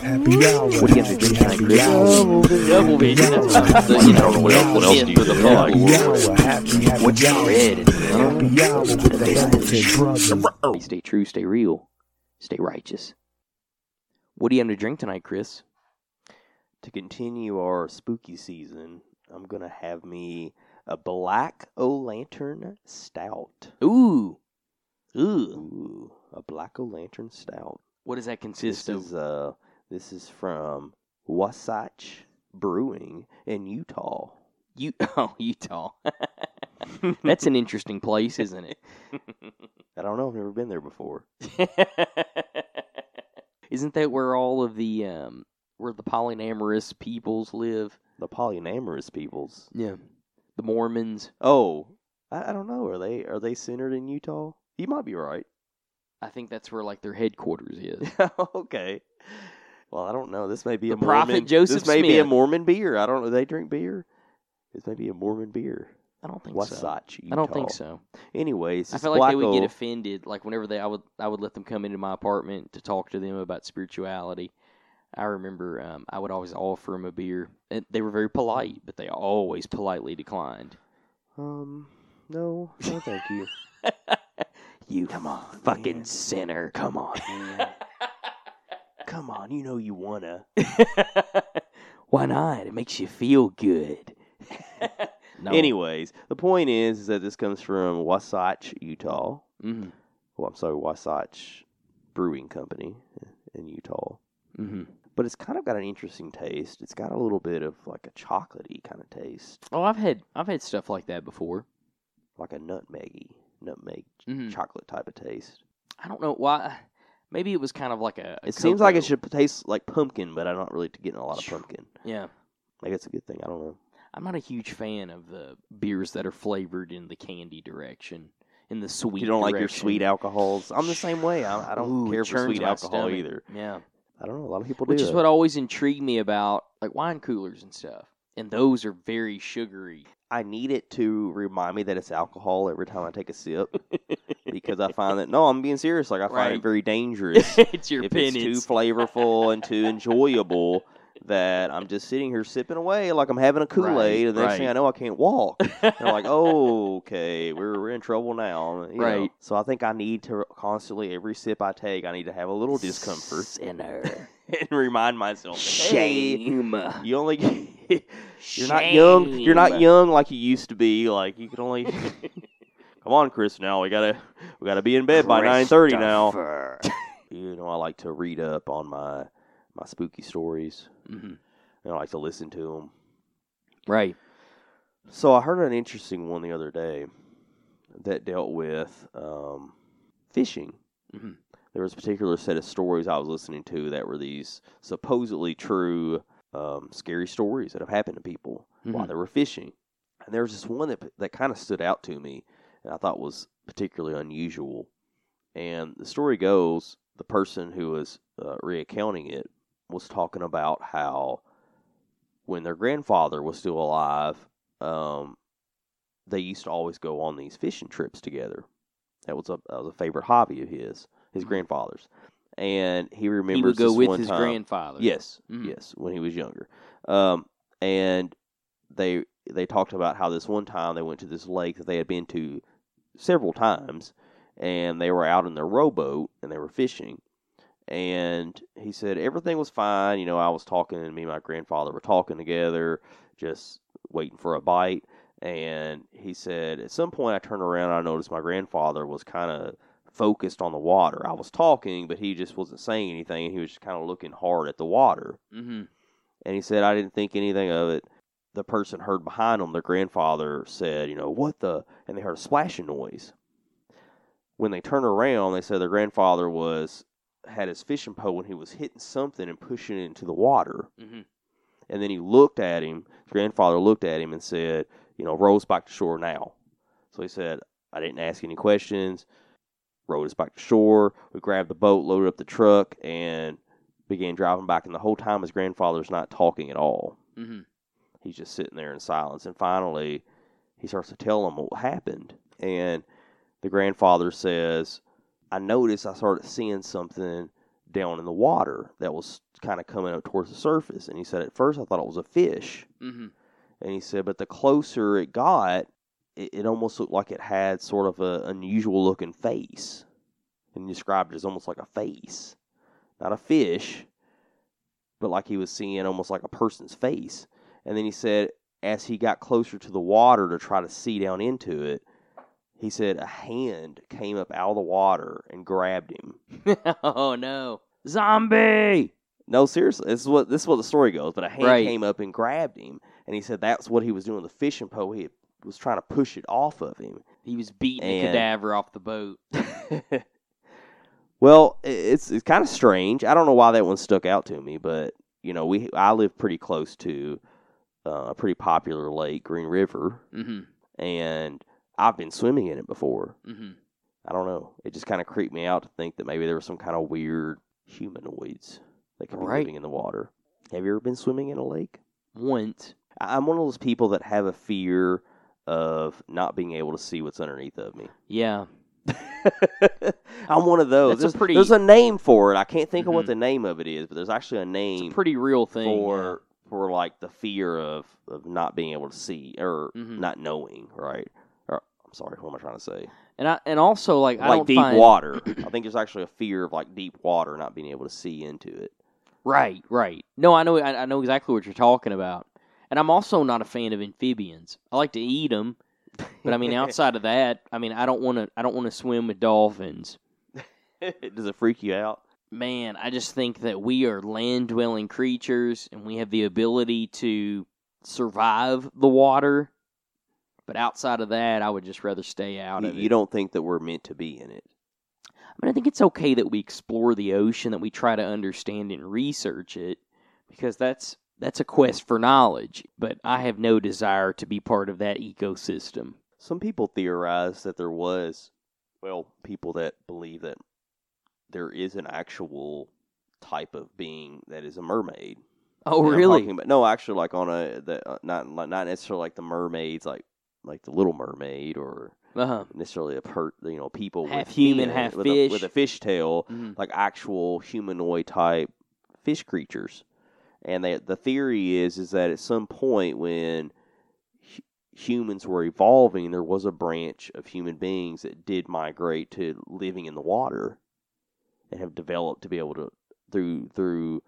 Happy hour. What do you have to drink tonight, Chris? Double vision. That's the, you know, what else, what else do you for the yeah. fun? Happy hour. Happy, happy What's hour. Happy hour with the Hamilton brothers. Stay true, stay real, stay righteous. What do you have to drink tonight, Chris? To continue our spooky season, I'm gonna have me a black o' lantern stout. Ooh. Ooh. Ooh, a black o' lantern stout. What does that consist This of? is uh, this is from Wasatch Brewing in Utah. You oh Utah. That's an interesting place, isn't it? I don't know. I've never been there before. Isn't that where all of the um where the polyamorous peoples live? The polyamorous peoples. Yeah. The Mormons. Oh, I, I don't know. Are they are they centered in Utah? You might be right. I think that's where like their headquarters is. okay. Well, I don't know. This may be a The Prophet Mormon, Joseph This may be a Mormon beer. I don't know. They drink beer. This may be a Mormon beer. I don't think so. Wasatch, Utah. I don't think so. Anyways, I feel like they would get offended. Like whenever they, I would, I would let them come into my apartment to talk to them about spirituality. I remember um, I would always offer them a beer, and they were very polite, but they always politely declined. Um, no, no, thank you. You Come on, fucking man. sinner! Come on, man. Come on, you know you wanna. Why not? It makes you feel good. no. Anyways, the point is, is that this comes from Wasatch, Utah. Mhm. Well, I'm sorry, Wasatch Brewing Company in Utah. Mhm. But it's kind of got an interesting taste. It's got a little bit of like a chocolatey kind of taste, Oh, I've had I've had stuff like that before. like a nutmeggy, nutmeg Mhm. chocolate type of taste. I don't know why. Maybe it was kind of like a. a It seems like it cocoa. should taste like pumpkin, but I'm not really getting a lot of pumpkin. Yeah. Maybe it's a good thing. I don't know. I'm not a huge fan of the beers that are flavored in the candy direction, in the sweet. you don't like your direction. sweet alcohols. I'm the same way. I, I don't Ooh, care for churns sweet my alcohol stomach. either. Yeah, I don't know. A lot of people do. which do. is what always intrigued me about like wine coolers and stuff, and those are very sugary. I need it to remind me that it's alcohol every time I take a sip because I find that no, I'm being serious. Like I find Right. it very dangerous it's your if it's too flavorful and too enjoyable that I'm just sitting here sipping away like I'm having a Kool Aid, Right, and the next thing. I know, I can't walk. and I'm like, oh, okay, we're we're in trouble now, you know. Right. So I think I need to constantly, every sip I take, I need to have a little discomfort Sinner. and remind myself, hey, Shame. you only you're not young. You're not young like you used to be. Like you can only come on, Chris. Now we gotta we gotta be in bed by nine thirty now. You know, I like to read up on my my spooky stories. Mhm. And I like to listen to them. Right. So I heard an interesting one the other day that dealt with um, fishing. Mhm. There was a particular set of stories I was listening to that were these supposedly true, um, scary stories that have happened to people while Mhm. they were fishing. And there was this one that that kind of stood out to me, and I thought was particularly unusual. And the story goes, the person who was uh, recounting it was talking about how when their grandfather was still alive, um, they used to always go on these fishing trips together. That was a that was a favorite hobby of his, his Mhm. grandfather's, and he remembers He would go with his time- grandfather. Yes, Mhm. yes, when he was younger. Um, and they they talked about how this one time they went to this lake that they had been to several times, and they were out in their rowboat and they were fishing. And he said everything was fine. You know, I was talking, and me and my grandfather were talking together, just waiting for a bite. And he said, at some point, I turned around and I noticed my grandfather was kind of focused on the water. I was talking, but he just wasn't saying anything, and he was just kind of looking hard at the water. Mm-hmm. And he said, I didn't think anything of it. The person heard behind them, their grandfather said, you know, what the? And they heard a splashing noise. When they turned around, they said their grandfather was had his fishing pole and he was hitting something and pushing it into the water. Mm-hmm. And then he looked at him. His grandfather looked at him and said, you know, row us back to shore now. So he said, I didn't ask any questions. Rowed us back to shore. We grabbed the boat, loaded up the truck, and began driving back. And the whole time, his grandfather's not talking at all. Mm-hmm. He's just sitting there in silence. And finally, he starts to tell him what happened. And the grandfather says, I noticed I started seeing something down in the water that was kind of coming up towards the surface. And he said, at first I thought it was a fish. hmm And he said, but the closer it got, it, it almost looked like it had sort of a unusual looking face. And he described it as almost like a face, not a fish, but like he was seeing almost like a person's face. And then he said, as he got closer to the water to try to see down into it, he said a hand came up out of the water and grabbed him. oh no, zombie! No, seriously, this is what this is what the story goes. But a hand Right. came up and grabbed him, and he said that's what he was doing with the fishing pole. He was trying to push it off of him. He was beating And- cadaver off the boat. well, it's it's kind of strange. I don't know why that one stuck out to me, but you know, we I live pretty close to uh, a pretty popular lake, Green River, hmm and I've been swimming in it before. hmm I don't know. It just kind of creeped me out to think that maybe there were some kind of weird humanoids that could be Right. living in the water. Have you ever been swimming in a lake? Once. I'm one of those people that have a fear of not being able to see what's underneath of me. Yeah. I'm one of those. That's a there's, pretty- there's a name for it. I can't think of what Mhm. the name of it is, but there's actually a It's name a pretty real thing. for for like the fear of of not being able to see or Mhm. not knowing. Right? Sorry. What am I trying to say? and I and also like I like don't deep find, water. I think there's actually a fear of like deep water not being able to see into it. Right, right. No, I know, I, I know exactly what you're talking about. And I'm also not a fan of amphibians. I like to eat them, but I mean, outside of that, I mean, I don't want to. I don't want to swim with dolphins. Does it freak you out? Man, I just think that we are land dwelling creatures, and we have the ability to survive the water. But outside of that, I would just rather stay out You, of it. you don't think that we're meant to be in it? I mean, I think it's okay that we explore the ocean, that we try to understand and research it, because that's that's a quest for knowledge. But I have no desire to be part of that ecosystem. Some people theorize that there was, well, people that believe that there is an actual type of being that is a mermaid. Oh, And really? about- no, actually, like on a the, uh, not not necessarily like the mermaids, like like the Little Mermaid, or Uh huh. necessarily a per you know people Half with human, half with fish. a, with a fish tail, hmm like actual humanoid type fish creatures. And they, the theory is is that at some point when hu- humans were evolving, there was a branch of human beings that did migrate to living in the water, and have developed to be able to through through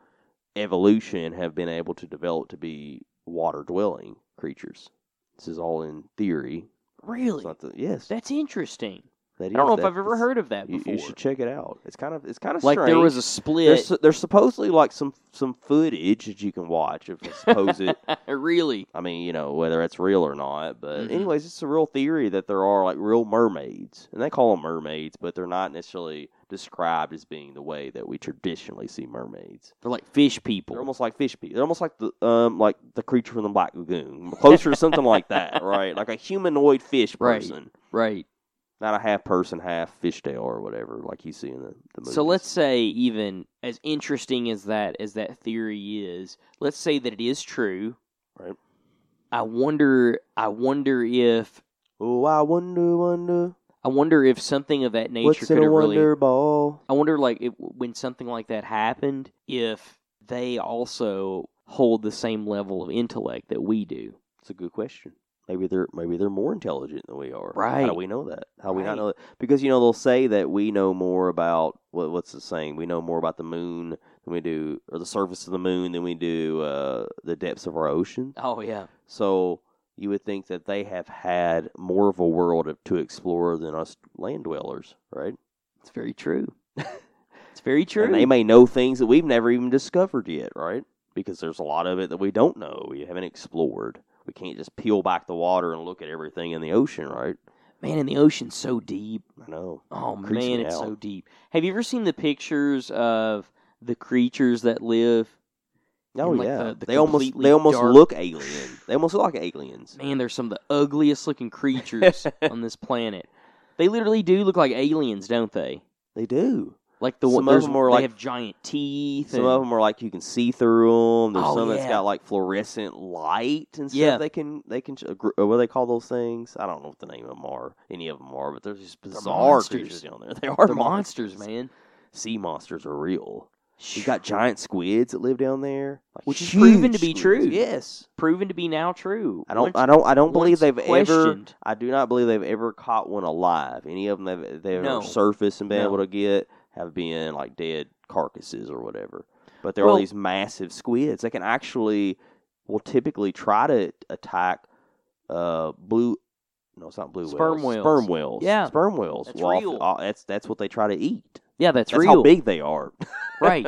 evolution have been able to develop to be water dwelling creatures. This is all in theory. Really? It's not the, yes, That's interesting. that I don't is- know if I've ever heard of that You, before. you should check it out. It's kind of it's kind of like strange. there was a split. There's there's supposedly like some some footage that you can watch of supposed. really? I mean, you know whether it's real or not, but Mhm. anyways, it's a real theory that there are like real mermaids, and they call them mermaids, but they're not necessarily described as being the way that we traditionally see mermaids. They're like fish people. They're almost like fish people. They're almost like the um like the creature from the Black Lagoon, closer to something like that, right? Like a humanoid fish Right. person, right. not a half person, half fishtail or whatever, like you see in the, the movies. So let's say even as interesting as that as that theory is, let's say that it is true. Right. I wonder I wonder if Oh, I wonder, wonder. I wonder if something of that nature What's could in a have really wonder ball? I wonder like if, when something like that happened if they also hold the same level of intellect that we do. It's a good question. Maybe they're maybe they're more intelligent than we are. Right? How do we know that? How do we not Right. know that? Because you know they'll say that we know more about what what's the saying? We know more about the moon than we do, or the surface of the moon than we do uh, the depths of our ocean. Oh yeah. So you would think that they have had more of a world to explore than us land dwellers, right? It's very true. it's very true. And they may know things that we've never even discovered yet, right? Because there's a lot of it that we don't know. We haven't explored. We can't just peel back the water and look at everything in the ocean, right? Man, and the ocean's so deep. I know. Oh Creeps man, it's out. so deep. Have you ever seen the pictures of the creatures that live? Oh And, like, yeah, the- the they almost they almost dark- look alien. They almost look like aliens. Man, they're some of the ugliest looking creatures on this planet. They literally do look like aliens, don't they? They do. Like the Some of them are they like- have giant teeth. Some and, of them are like you can see through them. There's Oh, some that's got like fluorescent light and stuff. Yeah. They can they can uh, uh, what do they call those things? I don't know what the name of them are. Any of them are, but there's just bizarre monsters. creatures down there. They are They're monsters, man. Sea monsters are real. You got giant squids that live down there, like Which is proven to be squids. true. Yes, proven to be now true. I don't. Once- I don't. I don't believe once they've ever. questioned- I do not believe they've ever caught one alive. Any of them they've, they've No. ever surfaced and been No. able to get have been like dead carcasses or whatever. But there Well- are these massive squids. They can actually will typically try to attack uh blue. No, it's not blue Sperm whales. Sperm whales. Yeah. sperm whales. That's real. that's that's what they try to eat. Yeah, that's, That's real. how big they are. right.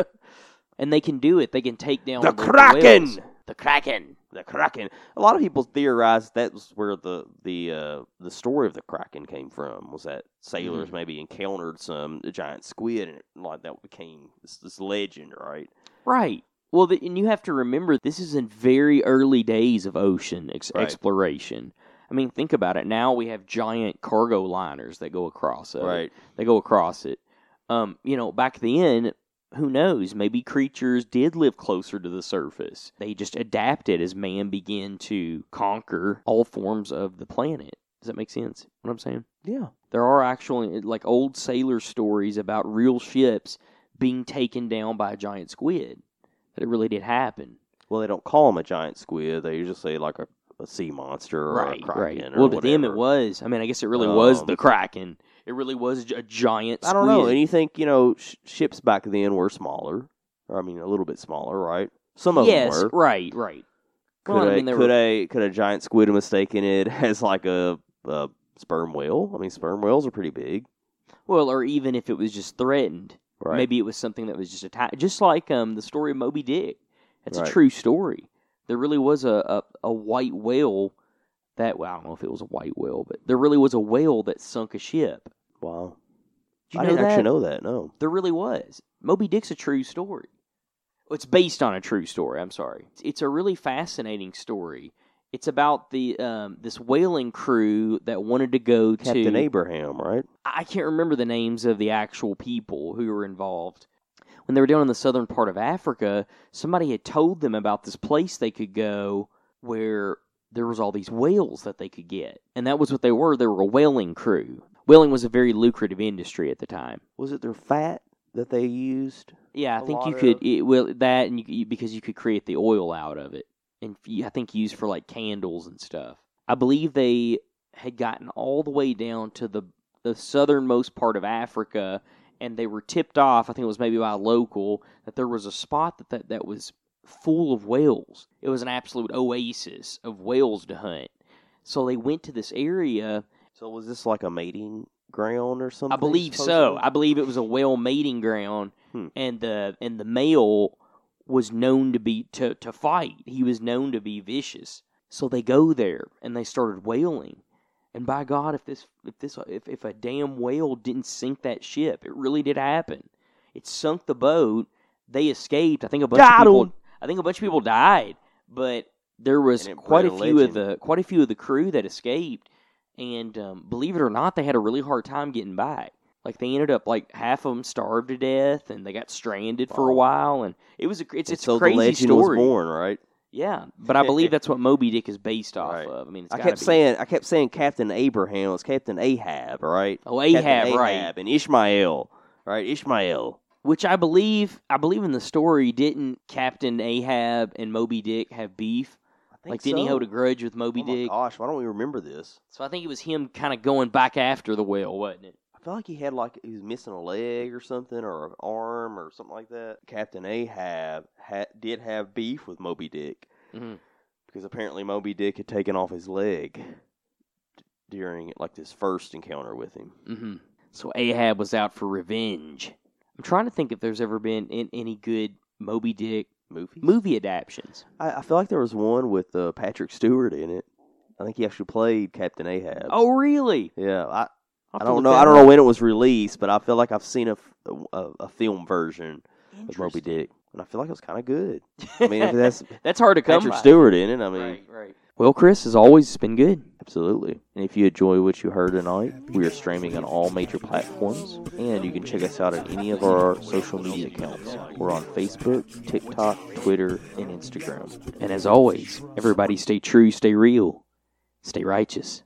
And they can do it. They can take down The the Kraken! whales. The Kraken. the Kraken. A lot of people theorize that was where the the uh, the story of the Kraken came from. Was that sailors Mhm. maybe encountered some giant squid and it, like that became this, this legend, right? Right. Well, the, and you have to remember this is in very early days of ocean ex- Right. exploration. I mean, think about it. Now we have giant cargo liners that go across it. Right. They go across it. Um, you know, back then, who knows? Maybe creatures did live closer to the surface. They just adapted as man began to conquer all forms of the planet. Does that make sense? What I'm saying? Yeah. There are actually like old sailor stories about real ships being taken down by a giant squid. That it really did happen. Well, they don't call them a giant squid. They usually say like a, a sea monster or right, a kraken. right. Or Well, to them it was. I mean, I guess it really was Um, the kraken. It really was a gi- a giant. I don't know. And you think you know sh- ships back then were smaller, or I mean a little bit smaller, right? Some of yes, them were. right, right. Could, Well, I a, mean, could were- a could a giant squid have mistaken it as like a, a sperm whale? I mean, sperm whales are pretty big, Well, or even if it was just threatened, right? maybe it was something that was just attacked. Just like um the story of Moby Dick. That's Right. a true story. There really was a, a a white whale that well, I don't know if it was a white whale, but there really was a whale that sunk a ship. Wow, Did you I didn't that? actually know that. No, There really was. Moby Dick's a true story. It's based on a true story. I'm sorry. It's- It's a really fascinating story. It's about the um, this whaling crew that wanted to go Captain to. Captain Abraham, right? I can't remember the names of the actual people who were involved. When they were down in the southern part of Africa, somebody had told them about this place they could go where there was all these whales that they could get. And that was what they were. They were a whaling crew. Whaling was a very lucrative industry at the time. Was it their fat that they used? Yeah, I think you could it, well that and you, you because you could create the oil out of it, and I think used for like candles and stuff. I believe they had gotten all the way down to the the southernmost part of Africa, and they were tipped off. I think it was maybe by a local that there was a spot that that, that was full of whales. It was an absolute oasis of whales to hunt. So they went to this area. So was this like a mating ground or something? I believe so. I believe it was a whale mating ground, Hmm. and the and the male was known to be to to fight. He was known to be vicious. So they go there and they started whaling. And by God, if this if this if if a damn whale didn't sink that ship, it really did happen. It sunk the boat. They escaped. I think a bunch Got of people. 'em. I think a bunch of people died, but there was quite a bred a few of the quite a few of the crew that escaped. And um, believe it or not, they had a really hard time getting back. Like they ended up like half of them starved to death, and they got stranded for a while. And it was a it's it's so a crazy the legend story. was born, right? Yeah, but I believe that's what Moby Dick is based off Right. of. I mean, it's I kept be. saying, I kept saying Captain Abraham was Captain Ahab, right? oh Captain Ahab, right? Ahab and Ishmael, right? Ishmael. Which I believe, I believe in the story. Didn't Captain Ahab and Moby Dick have beef? Like, didn't he hold a grudge with Moby oh Dick? gosh, why don't we remember this? So I think it was him kind of going back after the whale, wasn't it? I feel like he had like he was missing a leg or something, or an arm or something like that. Captain Ahab had, did have beef with Moby Dick Mhm. because apparently Moby Dick had taken off his leg during like this first encounter with him. hmm So Ahab was out for revenge. I'm trying to think if there's ever been in, any good Moby Dick Movies? movie adaptions. I, I feel like there was one with uh, Patrick Stewart in it. I think he actually played Captain Ahab. Oh, really? yeah. I, I'll have I to don't know. I don't know when it was released, but I feel like I've seen a a film version of Moby Dick, and I feel like it was kind of good. I mean, if that's That's hard to come Patrick by. Stewart in it, I mean, Right, right. Well, Chris, has always, been good. absolutely. And if you enjoy what you heard tonight, we are streaming on all major platforms, and you can check us out at any of our social media accounts. We're on Facebook, TikTok, Twitter, and Instagram. And as always, everybody stay true, stay real, stay righteous.